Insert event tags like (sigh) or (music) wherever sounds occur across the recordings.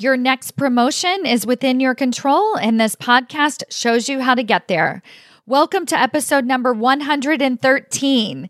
Your next promotion is within your control, and this podcast shows you how to get there. Welcome to episode number 113.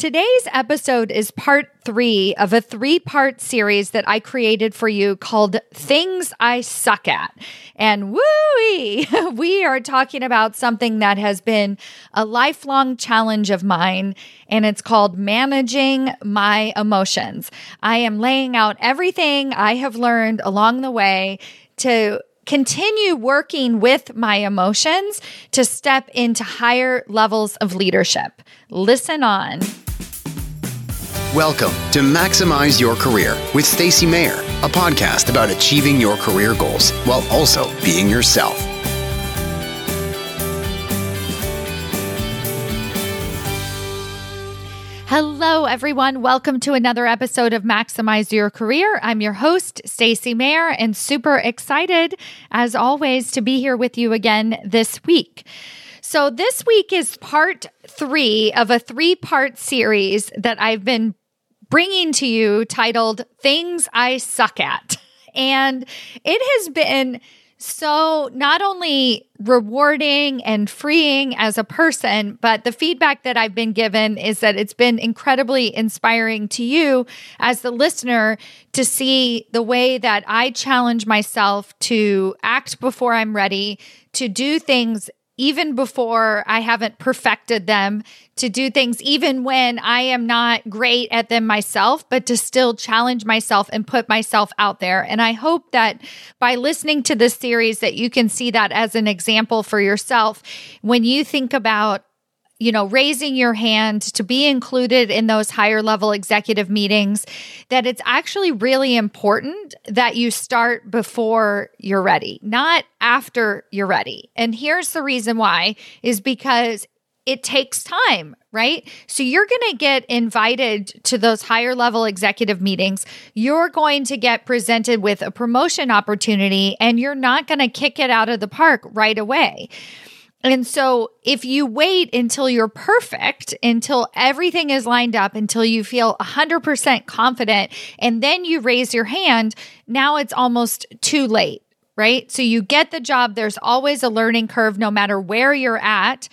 Today's episode is part three of a three part series that I created for you called Things I Suck At. And woo (laughs) we are talking about something that has been a lifelong challenge of mine, and it's called managing my emotions. I am laying out everything I have learned along the way to continue working with my emotions to step into higher levels of leadership. Listen on. Welcome to Maximize Your Career with Stacy Mayer, a podcast about achieving your career goals while also being yourself. Hello everyone, welcome to another episode of Maximize Your Career. I'm your host Stacy Mayer and super excited as always to be here with you again this week. So, this week is part three of a three part series that I've been bringing to you titled Things I Suck At. And it has been so not only rewarding and freeing as a person, but the feedback that I've been given is that it's been incredibly inspiring to you as the listener to see the way that I challenge myself to act before I'm ready, to do things even before I haven't perfected them, to do things even when I am not great at them myself, but to still challenge myself and put myself out there. And I hope that by listening to this series that you can see that as an example for yourself when you think about you know, raising your hand to be included in those higher level executive meetings, that it's actually really important that you start before you're ready, not after you're ready. And here's the reason why is because it takes time, right? So you're going to get invited to those higher level executive meetings. You're going to get presented with a promotion opportunity and you're not going to kick it out of the park right away. And so if you wait until you're perfect, until everything is lined up, until you feel 100% confident, and then you raise your hand, now it's almost too late, right? So you get the job. There's always a learning curve no matter where you're at.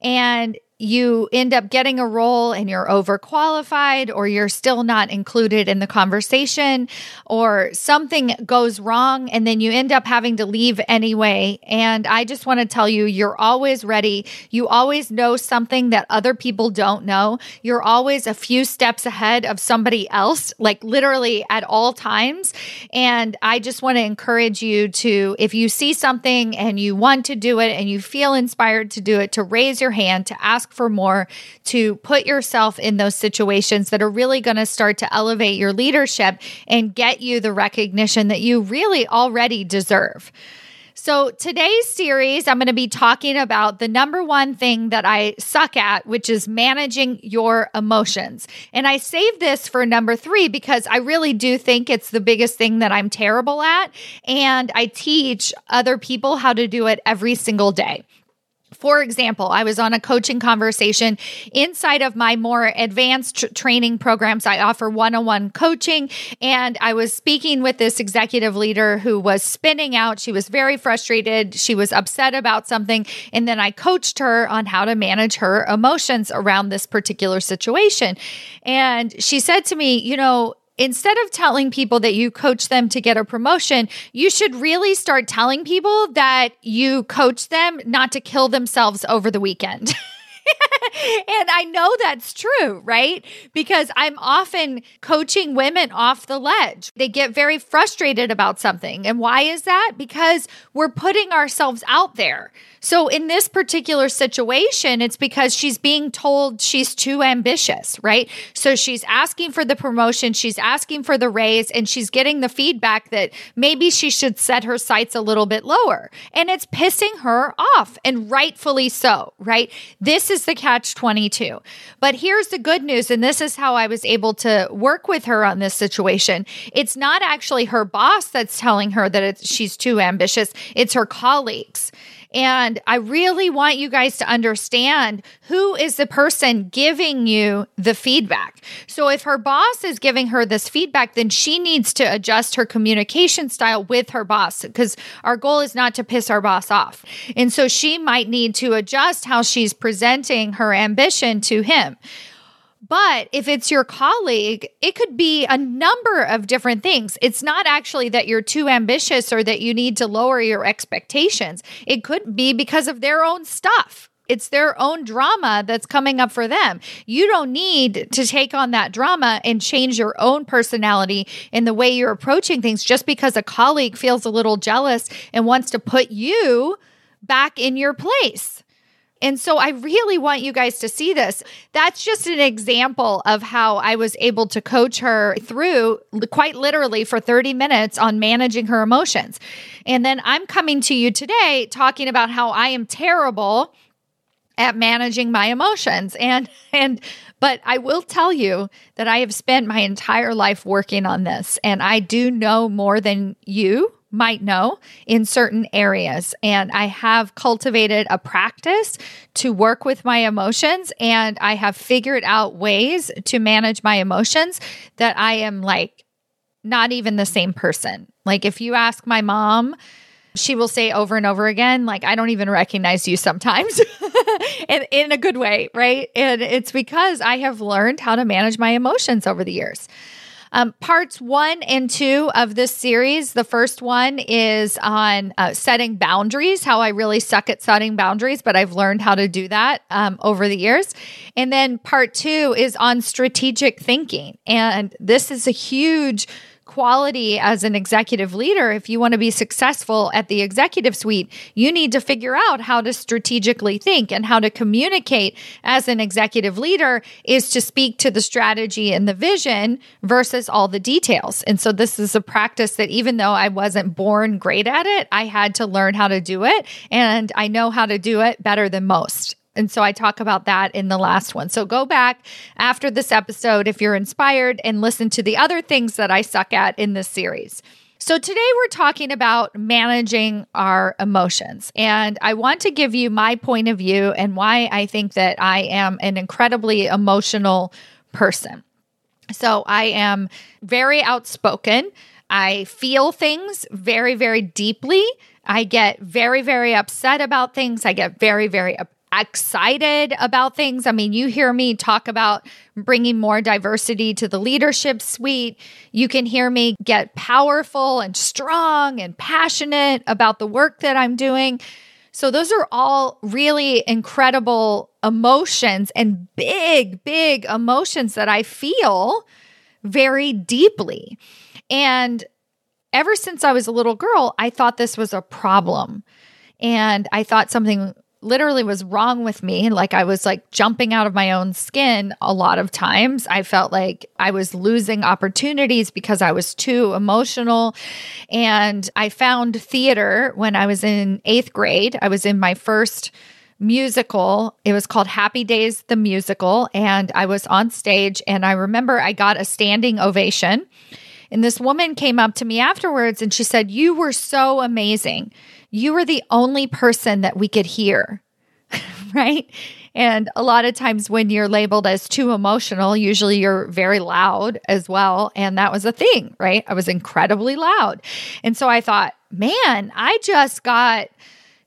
And you end up getting a role and you're overqualified or you're still not included in the conversation or something goes wrong and then you end up having to leave anyway. And I just want to tell you, you're always ready. You always know something that other people don't know. You're always a few steps ahead of somebody else, like literally at all times. And I just want to encourage you to, if you see something and you want to do it and you feel inspired to do it, to raise your hand, to ask for more, to put yourself in those situations that are really going to start to elevate your leadership and get you the recognition that you really already deserve. So, today's series, I'm going to be talking about the number one thing that I suck at, which is managing your emotions. And I save this for number three because I really do think it's the biggest thing that I'm terrible at. And I teach other people how to do it every single day. For example, I was on a coaching conversation inside of my more advanced tr- training programs. I offer one on one coaching, and I was speaking with this executive leader who was spinning out. She was very frustrated. She was upset about something. And then I coached her on how to manage her emotions around this particular situation. And she said to me, You know, instead of telling people that you coach them to get a promotion, you should really start telling people that you coach them not to kill themselves over the weekend. (laughs) and I know that's true, right? Because I'm often coaching women off the ledge. They get very frustrated about something. And why is that? Because we're putting ourselves out there. So in this particular situation, it's because she's being told she's too ambitious, right? So she's asking for the promotion, she's asking for the raise, and she's getting the feedback that maybe she should set her sights a little bit lower. And it's pissing her off, and rightfully so, right? This is the catch 22. But here's the good news, and this is how I was able to work with her on this situation. It's not actually her boss that's telling her that she's too ambitious, it's her colleagues. And I really want you guys to understand who is the person giving you the feedback. So if her boss is giving her this feedback, then she needs to adjust her communication style with her boss because our goal is not to piss our boss off. And so she might need to adjust how she's presenting her ambition to him. But if it's your colleague, it could be a number of different things. It's not actually that you're too ambitious or that you need to lower your expectations. It could be because of their own stuff. It's their own drama that's coming up for them. You don't need to take on that drama and change your own personality in the way you're approaching things just because a colleague feels a little jealous and wants to put you back in your place. And so I really want you guys to see this. That's just an example of how I was able to coach her through quite literally for 30 minutes on managing her emotions. And then I'm coming to you today talking about how I am terrible at managing my emotions and and but I will tell you that I have spent my entire life working on this and I do know more than you might know in certain areas. And I have cultivated a practice to work with my emotions and I have figured out ways to manage my emotions that I am like not even the same person. Like if you ask my mom, she will say over and over again, like, I don't even recognize you sometimes (laughs) and in a good way, right? And it's because I have learned how to manage my emotions over the years. Um, parts one and two of this series. The first one is on uh, setting boundaries, how I really suck at setting boundaries, but I've learned how to do that um, over the years. And then part two is on strategic thinking. And this is a huge quality as an executive leader, if you want to be successful at the executive suite, you need to figure out how to strategically think and how to communicate as an executive leader is to speak to the strategy and the vision versus all the details. And so this is a practice that even though I wasn't born great at it, I had to learn how to do it. And I know how to do it better than most. And so I talk about that in the last one. So go back after this episode if you're inspired and listen to the other things that I suck at in this series. So, today we're talking about managing our emotions. And I want to give you my point of view and why I think that I am an incredibly emotional person. So, I am very outspoken. I feel things very, very deeply. I get very, very upset about things. I get very, very excited about things. I mean, you hear me talk about bringing more diversity to the leadership suite. You can hear me get powerful and strong and passionate about the work that I'm doing. So, those are all really incredible emotions and big, big emotions that I feel very deeply. And ever since I was a little girl, I thought this was a problem. And I thought something literally was wrong with me. Like I was like jumping out of my own skin a lot of times. I felt like I was losing opportunities because I was too emotional. And I found theater when I was in eighth grade. I was in my first musical. It was called Happy Days the Musical. And I was on stage. And I remember I got a standing ovation. And this woman came up to me afterwards and she said, You were so amazing you were the only person that we could hear, (laughs) right? And a lot of times when you're labeled as too emotional, usually you're very loud as well. And that was a thing, right? I was incredibly loud. And so I thought, man, I just got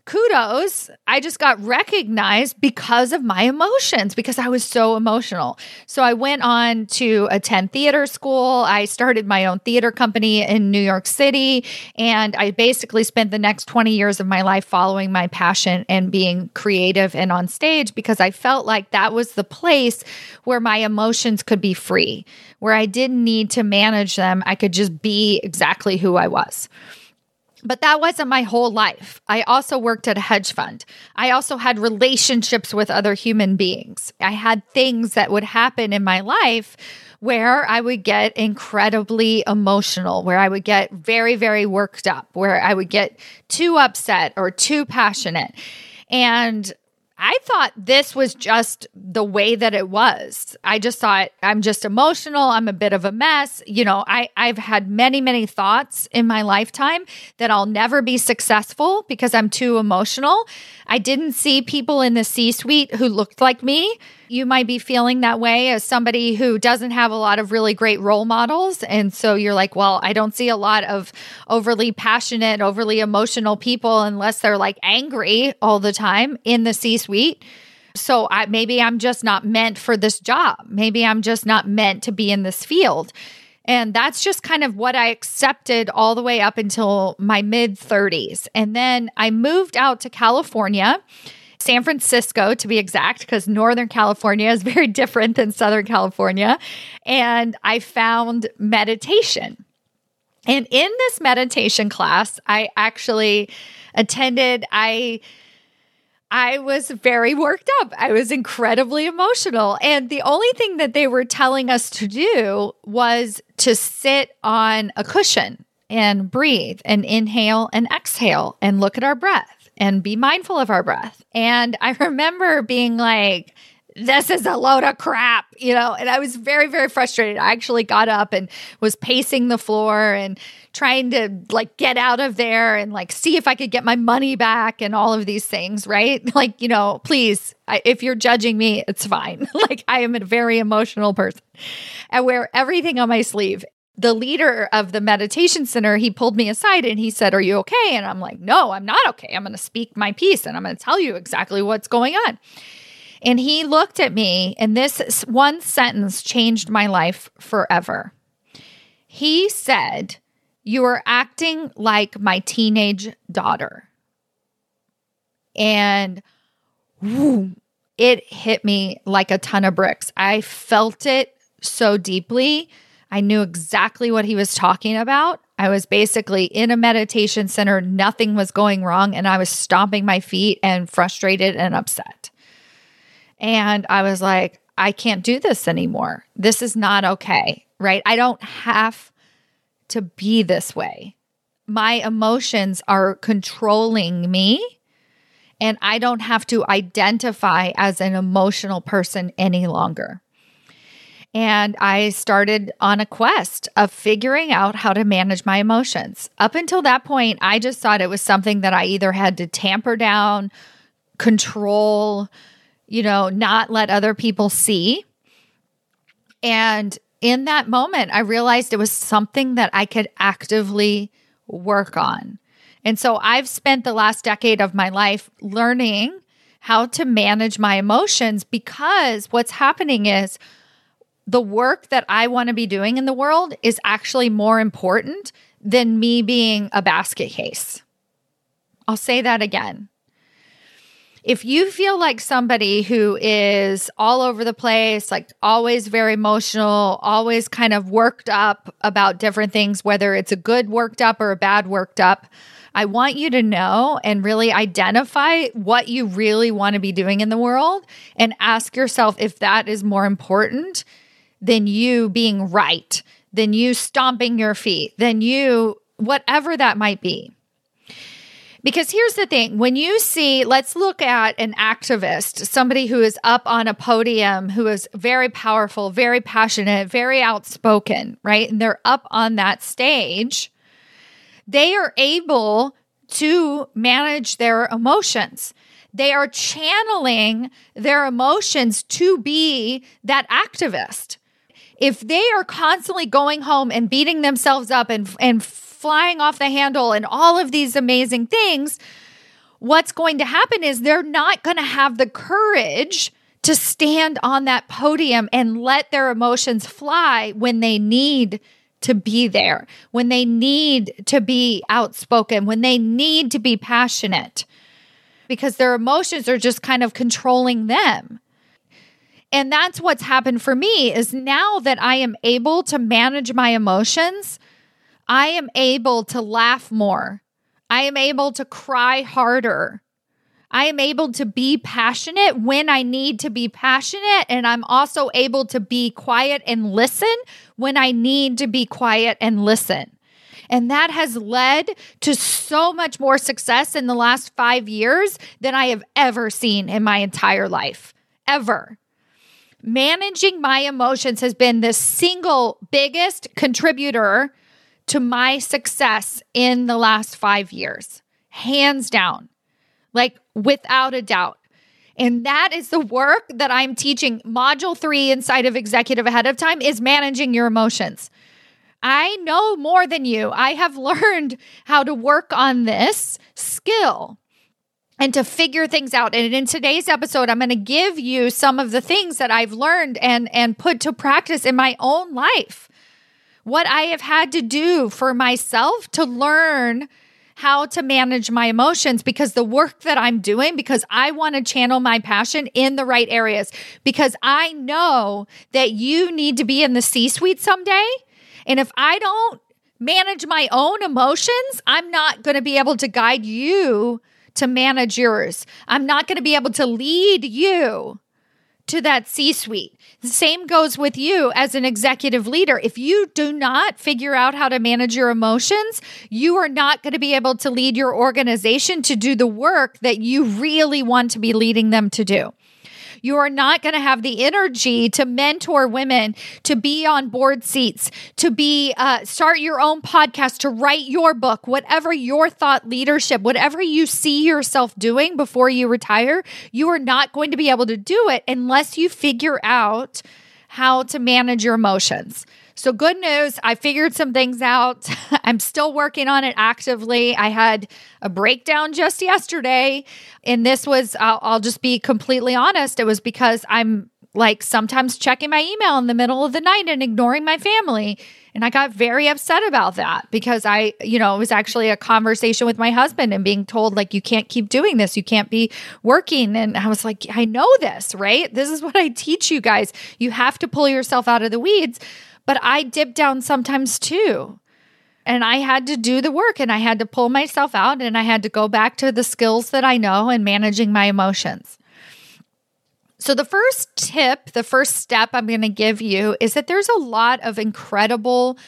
kudos. I just got recognized because of my emotions, because I was so emotional. So I went on to attend theater school. I started my own theater company in New York City. And I basically spent the next 20 years of my life following my passion and being creative and on stage because I felt like that was the place where my emotions could be free, where I didn't need to manage them. I could just be exactly who I was. But that wasn't my whole life. I also worked at a hedge fund. I also had relationships with other human beings. I had things that would happen in my life where I would get incredibly emotional, where I would get very, very worked up, where I would get too upset or too passionate. And I thought this was just the way that it was. I just thought I'm just emotional. I'm a bit of a mess. You know, I, I've had many, many thoughts in my lifetime that I'll never be successful because I'm too emotional. I didn't see people in the C suite who looked like me. You might be feeling that way as somebody who doesn't have a lot of really great role models. And so you're like, well, I don't see a lot of overly passionate, overly emotional people unless they're like angry all the time in the C suite. So I, maybe I'm just not meant for this job. Maybe I'm just not meant to be in this field. And that's just kind of what I accepted all the way up until my mid 30s. And then I moved out to California San Francisco to be exact, because Northern California is (laughs) very different than Southern California. And I found meditation. And in this meditation class, I actually attended, I I was very worked up. I was incredibly emotional. And the only thing that they were telling us to do was to sit on a cushion and breathe and inhale and exhale and look at our breath and be mindful of our breath. And I (laughs) remember being like, this is a load of crap, you know, and I was very, very frustrated. I actually got up and was pacing the floor and trying to like get out of there and like see if I could get my money back and all of these things, right? (laughs) Like, you know, please, I, if you're judging me, it's fine. (laughs) like, I am a very emotional person. I wear everything on my sleeve the leader of the meditation center, he pulled me aside and he said, Are you okay? And I'm like, No, I'm not okay. I'm going to speak my piece and I'm going to tell you exactly what's going on. And he looked at me, and this one sentence changed my life forever. He said, You are acting like my teenage daughter. And whoo, it hit me like a ton of bricks. I felt it so deeply I knew exactly what he was talking about. I was basically in a meditation center, nothing was going wrong, and I was stomping my feet and frustrated and upset. And I was like, I can't do this anymore. This is not okay, right? I don't have to be this way. My emotions are controlling me, and I don't have to identify as an emotional person any longer. And I started on a quest of figuring out how to manage my emotions. Up until that point, I just thought it was something that I either had to tamper down, control, you know, not let other people see. And in that moment, I realized it was something that I could actively work on. And so I've spent the last decade of my life learning how to manage my emotions because what's happening is the work that I want to be doing in the world is actually more important than me being a basket case. I'll say that again. If you feel like somebody who is all over the place, like always very emotional, always kind of worked up about different things, whether it's a good worked up or a bad worked up, I want you to know and really identify what you really want to be doing in the world and ask yourself if that is more important than you being right, than you stomping your feet, than you, whatever that might be. Because here's the thing when you see, let's look at an activist, somebody who is up on a podium, who is very powerful, very passionate, very outspoken, right? And they're up on that stage, they are able to manage their emotions. They are channeling their emotions to be that activist if they are constantly going home and beating themselves up and and flying off the handle and all of these amazing things, what's going to happen is they're not going to have the courage to stand on that podium and let their emotions fly when they need to be there, when they need to be outspoken, when they need to be passionate, because their emotions are just kind of controlling them. And that's what's happened for me is now that I am able to manage my emotions, I am able to laugh more. I am able to cry harder. I am able to be passionate when I need to be passionate. And I'm also able to be quiet and listen when I need to be quiet and listen. And that has led to so much more success in the last five years than I have ever seen in my entire life. Ever. Managing my emotions has been the single biggest contributor to my success in the last five years, hands down, like without a doubt. And that is the work that I'm teaching. Module three inside of Executive Ahead of Time is managing your emotions. I know more than you. I have (laughs) learned how to work on this skill and to figure things out. And in today's episode, I'm going to give you some of the things that I've learned and and put to practice in my own life. What I have had to do for myself to learn how to manage my emotions because the work that I'm doing, because I want to channel my passion in the right areas, because I know that you need to be in the C suite someday. And if I don't manage my own emotions, I'm not going to be able to guide you to manage yours. I'm not going to be able to lead you to that C suite. The same goes with you as an executive leader. If you do not figure out how to manage your emotions, you are not going to be able to lead your organization to do the work that you really want to be leading them to do. You are not going to have the energy to mentor women, to be on board seats, to be uh, start your own podcast, to write your book, whatever your thought leadership, whatever you see yourself doing before you retire. You are not going to be able to do it unless you figure out how to manage your emotions. So, good news, I figured some things out. (laughs) I'm still working on it actively. I had a breakdown just yesterday. And this was, I'll, I'll just be completely honest, it was because I'm like sometimes checking my email in the middle of the night and ignoring my family. And I got very upset about that because I, you know, it was actually a conversation with my husband and being told, like, you can't keep doing this. You can't be working. And I was like, I know this, right? This is what I teach you guys. You have to pull yourself out of the weeds. But I dip down sometimes too. And I had to do the work and I had to pull myself out and I had to go back to the skills that I know and managing my emotions. So, the first tip, the first step I'm going to give you is that there's a lot of incredible,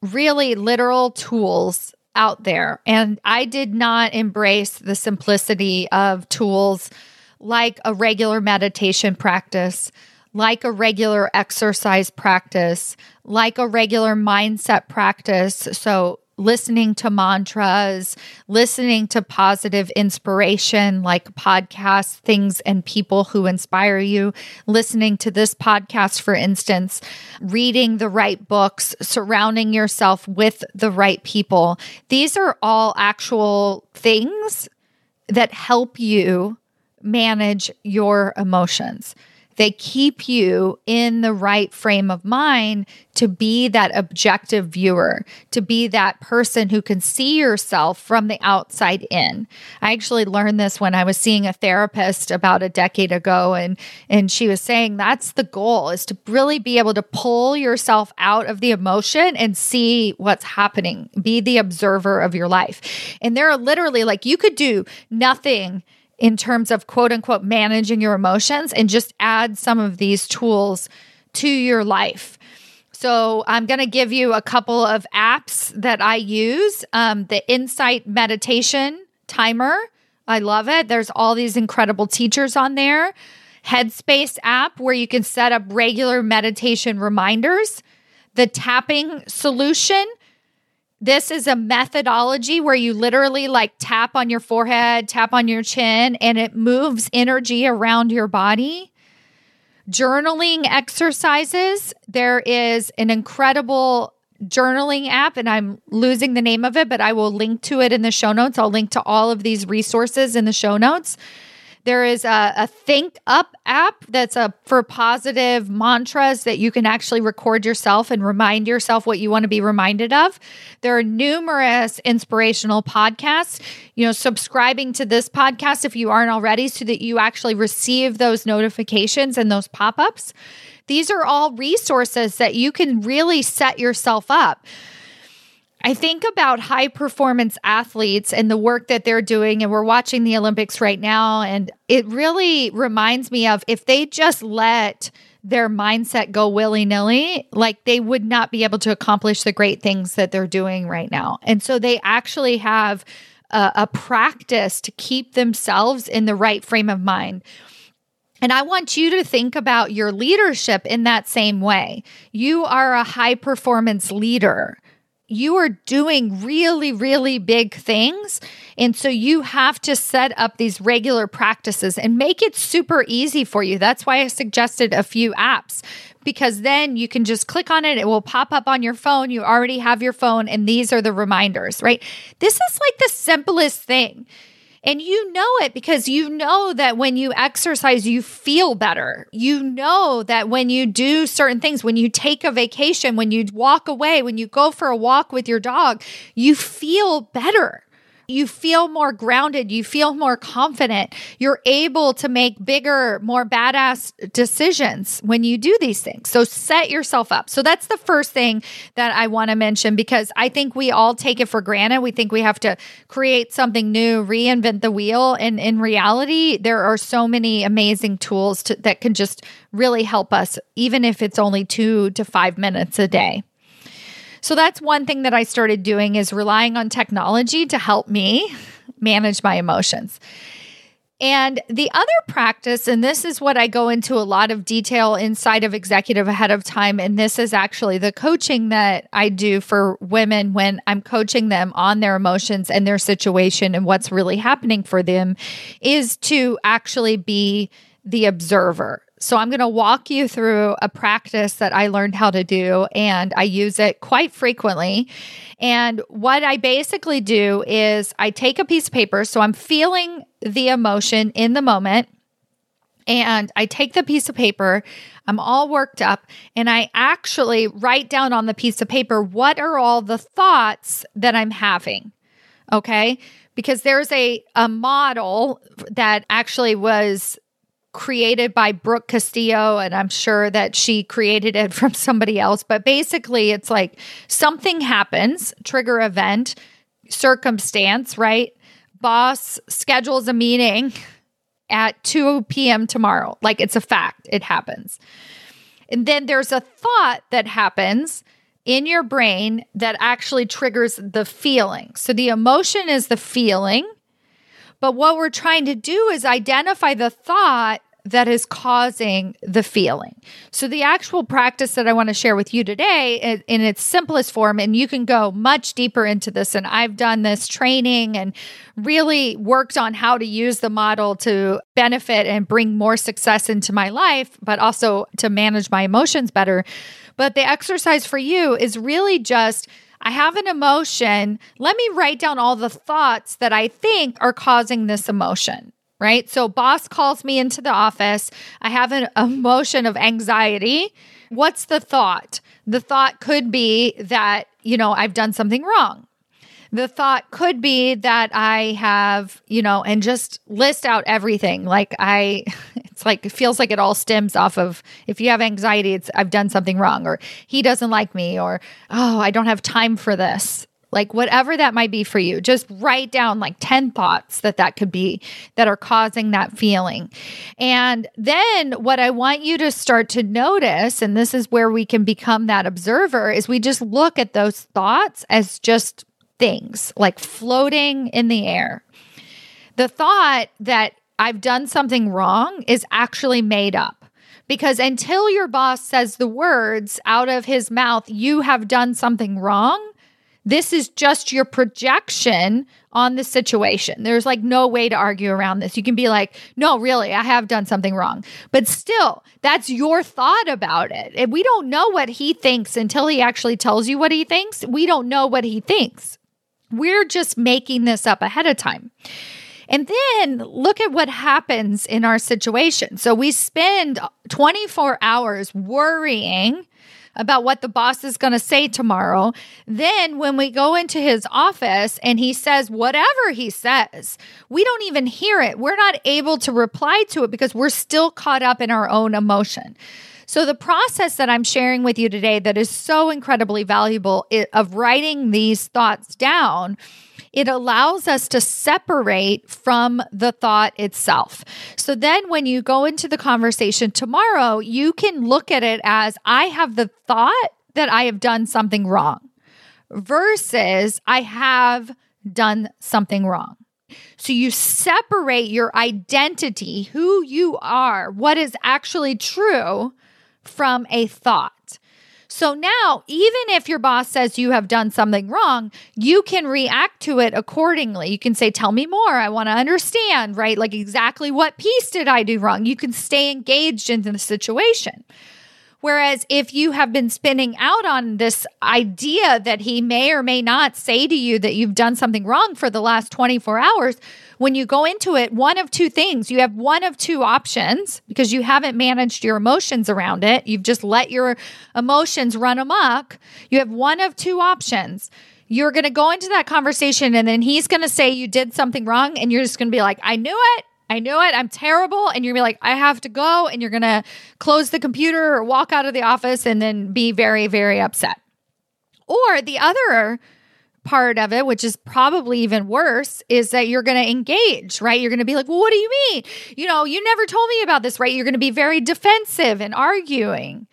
really literal tools out there. And I did not embrace the simplicity of tools like a regular meditation practice, like a regular exercise practice, like a regular mindset practice. So, listening to mantras, listening to positive inspiration like podcasts, things and people who inspire you, listening to this podcast, for instance, reading the right books, surrounding yourself with the right people. These are all actual things that help you manage your emotions. They keep you in the right frame of mind to be that objective viewer, to be that person who can see yourself from the outside in. I actually learned this when I was seeing a therapist about a decade ago and and she was saying that's the goal is to really be able to pull yourself out of the emotion and see what's happening. Be the observer of your life. And there are literally like you could do nothing in terms of quote unquote managing your emotions and just add some of these tools to your life. So, I'm going to give you a couple of apps that I use. Um, the Insight Meditation Timer. I love it. There's all these incredible teachers on there. Headspace app, where you can set up regular meditation reminders. The tapping solution, this is a methodology where you literally like tap on your forehead, tap on your chin, and it moves energy around your body. Journaling exercises. There is an incredible journaling app, and I'm losing the name of it, but I will link to it in the show notes. I'll link to all of these resources in the show notes. There is a, a Think Up app that's a for positive mantras that you can actually record yourself and remind yourself what you want to be reminded of. There are numerous inspirational podcasts. You know, subscribing to this podcast if you aren't already so that you actually receive those notifications and those pop-ups. These are all resources that you can really set yourself up. I think about high performance athletes and the work that they're doing. And we're watching the Olympics right now. And it really reminds me of if they just let their mindset go willy nilly, like they would not be able to accomplish the great things that they're doing right now. And so they actually have a, a practice to keep themselves in the right frame of mind. And I want you to think about your leadership in that same way. You are a high performance leader you are doing really, really big things. And so you have to set up these regular practices and make it super easy for you. That's why I suggested a few apps because then you can just click on it. It will pop up on your phone. You already have your phone, and these are the reminders, right? This is like the simplest thing. And you know it because you know that when you exercise, you feel better. You know that when you do certain things, when you take a vacation, when you walk away, when you go for a walk with your dog, you feel better you feel more grounded, you feel more confident. You're able to make bigger, more badass decisions when you do these things. So set yourself up. So that's the first thing that I want to mention because I think we all take it for granted. We think we have to create something new, reinvent the wheel. And in reality, there are so many amazing tools to, that can just really help us, even if it's only two to five minutes a day. So that's one thing that I started doing is relying on technology to help me manage my emotions. And the other practice, and this is what I go into a lot of detail inside of executive ahead of time. And this is actually the coaching that I do for women when I'm coaching them on their emotions and their situation and what's really happening for them, is to actually be the observer. So I'm going to walk you through a practice that I learned how to do and I use it quite frequently. And what I basically do is I take a piece of paper. So I'm feeling the emotion in the moment. And I take the piece of paper, I'm all worked up, and I actually write down on the piece of paper what are all the thoughts that I'm having. Okay. Because there's a, a model that actually was created by Brooke Castillo, and I'm sure that she created it (laughs) from somebody else. But basically, it's like something happens, trigger event, circumstance, right? Boss schedules a meeting at 2 p.m. tomorrow. Like it's a fact, it happens. And then there's a thought that happens in your brain that actually triggers the feeling. So the emotion is the feeling but what we're trying to do is identify the thought that is causing the feeling. So, the actual practice that I want to share with you today in its simplest form, and you can go much deeper into this. And I've done this training and really worked on how to use the model to benefit and bring more success into my life, but also to manage my emotions better. But the exercise for you is really just I have an emotion. Let me write down all the thoughts that I think are causing this emotion. Right. So, boss calls me into the office. I have an emotion of anxiety. What's the thought? The thought could be that, you know, I've done something wrong. The thought could be that I have, you know, and just list out everything. Like I, it's like, it feels like it all stems off of if you have anxiety, it's I've done something wrong or he doesn't like me or, oh, I don't have time for this. Like whatever that might be for you, just write down like 10 thoughts that that could be that are causing that feeling. And then what I want you to start to notice, and this is where we can become that observer, is we just look at those thoughts as just things like floating in the air. The thought that I've done something wrong is actually made up. Because until your boss says the words out of his mouth, you have done something wrong, this is just your projection on the situation. There's like no way to argue around this. You can be like, no, really, I have done something wrong. But still, that's your thought about it. And we don't know what he thinks until he actually tells you what he thinks. We don't know what he thinks. We're just making this up ahead of time. And then look at what happens in our situation. So we spend 24 hours worrying about what the boss is going to say tomorrow. Then, when we go into his office and he says whatever he says, we don't even hear it. We're not able to reply to it because we're still caught up in our own emotion. So, the process that I'm sharing with you today that is so incredibly valuable of writing these thoughts down it allows us to separate from the thought itself. So then when you go into the conversation tomorrow, you can look at it as I have the thought that I have done something wrong versus I have done something wrong. So you separate your identity, who you are, what is actually true from a thought. So now, even if your boss says you have done something wrong, you can react to it accordingly. You can say, Tell me more. I want to understand, right? Like, exactly what piece did I do wrong? You can stay engaged in the situation. Whereas if you have been spinning out on this idea that he may or may not say to you that you've done something wrong for the last 24 hours, when you go into it, one of two things you have one of two options because you haven't managed your emotions around it. You've just let your emotions run amok. You have one of two options you're going to go into that conversation and then he's going to say you did something wrong and you're just going to be like, I knew it. I knew it. I'm terrible. And you're gonna be like, I have to go. And you're gonna close the computer or walk out of the office and then be very, very upset. Or the other part of it, which is probably even worse, is that you're going to engage, right? You're going to be like, well, what do you mean? You know, you never told me about this, right? You're going to be very defensive and arguing.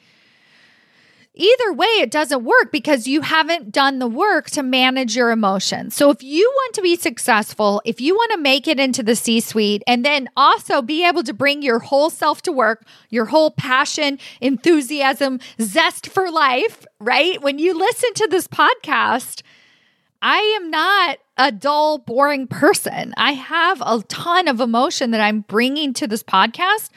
Either way, it doesn't work because you haven't done the work to manage your emotions. So, if you want to be successful, if you want to make it into the C suite and then also be able to bring your whole self to work, your whole passion, enthusiasm, zest for life, right? When you listen to this podcast, I am not a dull, boring person. I have a ton of emotion that I'm bringing to this podcast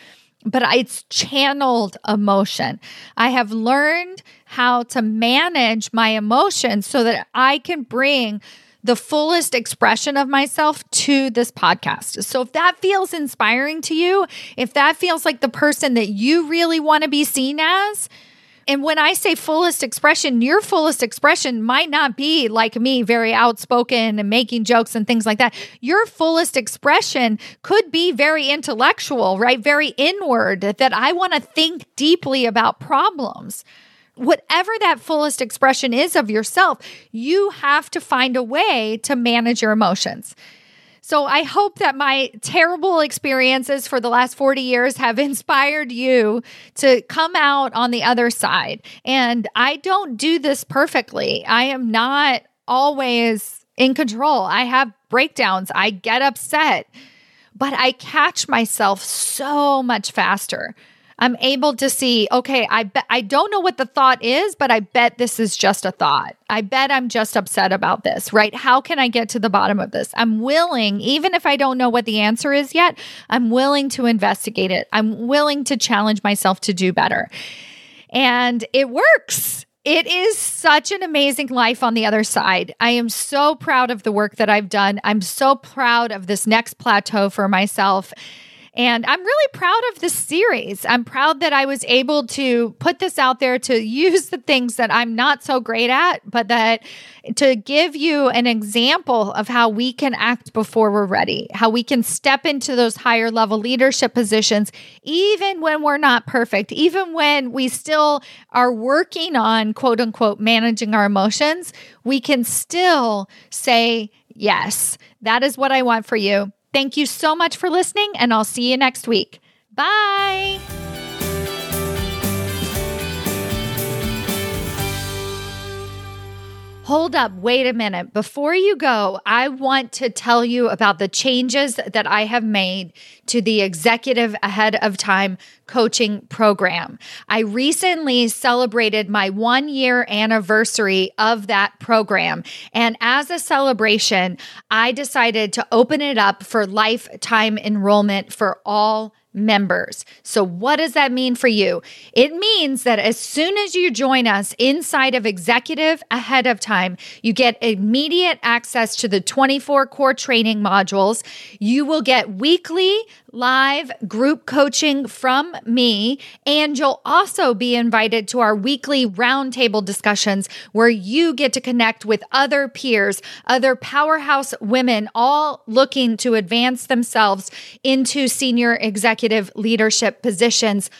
but it's channeled emotion. I have learned how to manage my emotions so that I can bring the fullest expression of myself to this podcast. So if that feels inspiring to you, if that feels like the person that you really want to be seen as, and when I say fullest expression, your fullest expression might not be like me, very outspoken and making jokes and things like that. Your fullest expression could be very intellectual, right? Very inward, that I want to think deeply about problems whatever that fullest expression is of yourself, you have to find a way to manage your emotions. So I hope that my terrible experiences for the last 40 years have (laughs) inspired you to come out on the other side. And I don't do this perfectly. I am not always in control. I have breakdowns. I get upset, but I catch myself so much faster I'm able to see, okay, I bet I don't know what the thought is, but I bet this is just a thought. I bet I'm just upset about this, right? How can I get to the bottom of this? I'm willing, even if I don't know what the answer is yet, I'm willing to investigate it. I'm willing to challenge myself to do better. And it works. It is such an amazing life on the other side. I am so proud of the work that I've done. I'm so proud of this next plateau for myself. And I'm really proud of this series. I'm proud that I was able to put this out there to use the things that I'm not so great at, but that to give you an example of how we can act before we're ready, how we can step into those higher level leadership positions, even when we're not perfect, even when we still are working on quote unquote managing our emotions, we can still say, Yes, that is what I want for you. Thank you so much for listening, and I'll see you next week. Bye. Hold up, wait a minute. Before you go, I want to tell you about the changes that I have made to the Executive Ahead of Time coaching program. I recently celebrated my one year anniversary of that program. And as a celebration, I decided to open it up for lifetime enrollment for all members. So, what does that mean for you? It means that as soon as you join us inside of Executive ahead of time, you get immediate access to the 24 core training modules. You will get weekly live group coaching from me, and you'll also be invited to our weekly roundtable discussions where you get to connect with other peers, other powerhouse women, all looking to advance themselves into senior executive leadership positions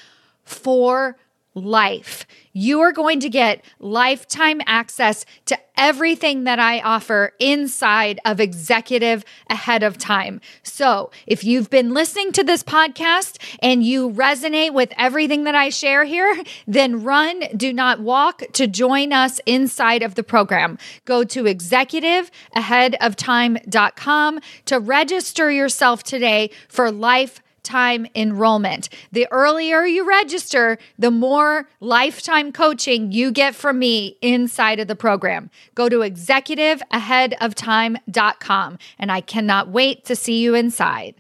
for life. You are going to get lifetime access to everything that I offer inside of Executive Ahead of Time. So, if you've been listening to this podcast and you resonate with everything that I share here, then run, do not walk to join us inside of the program. Go to executiveaheadoftime.com to register yourself today for life lifetime enrollment. The earlier you register, the more lifetime coaching you get from me inside of the program. Go to executiveaheadoftime.com and I cannot wait to see you inside.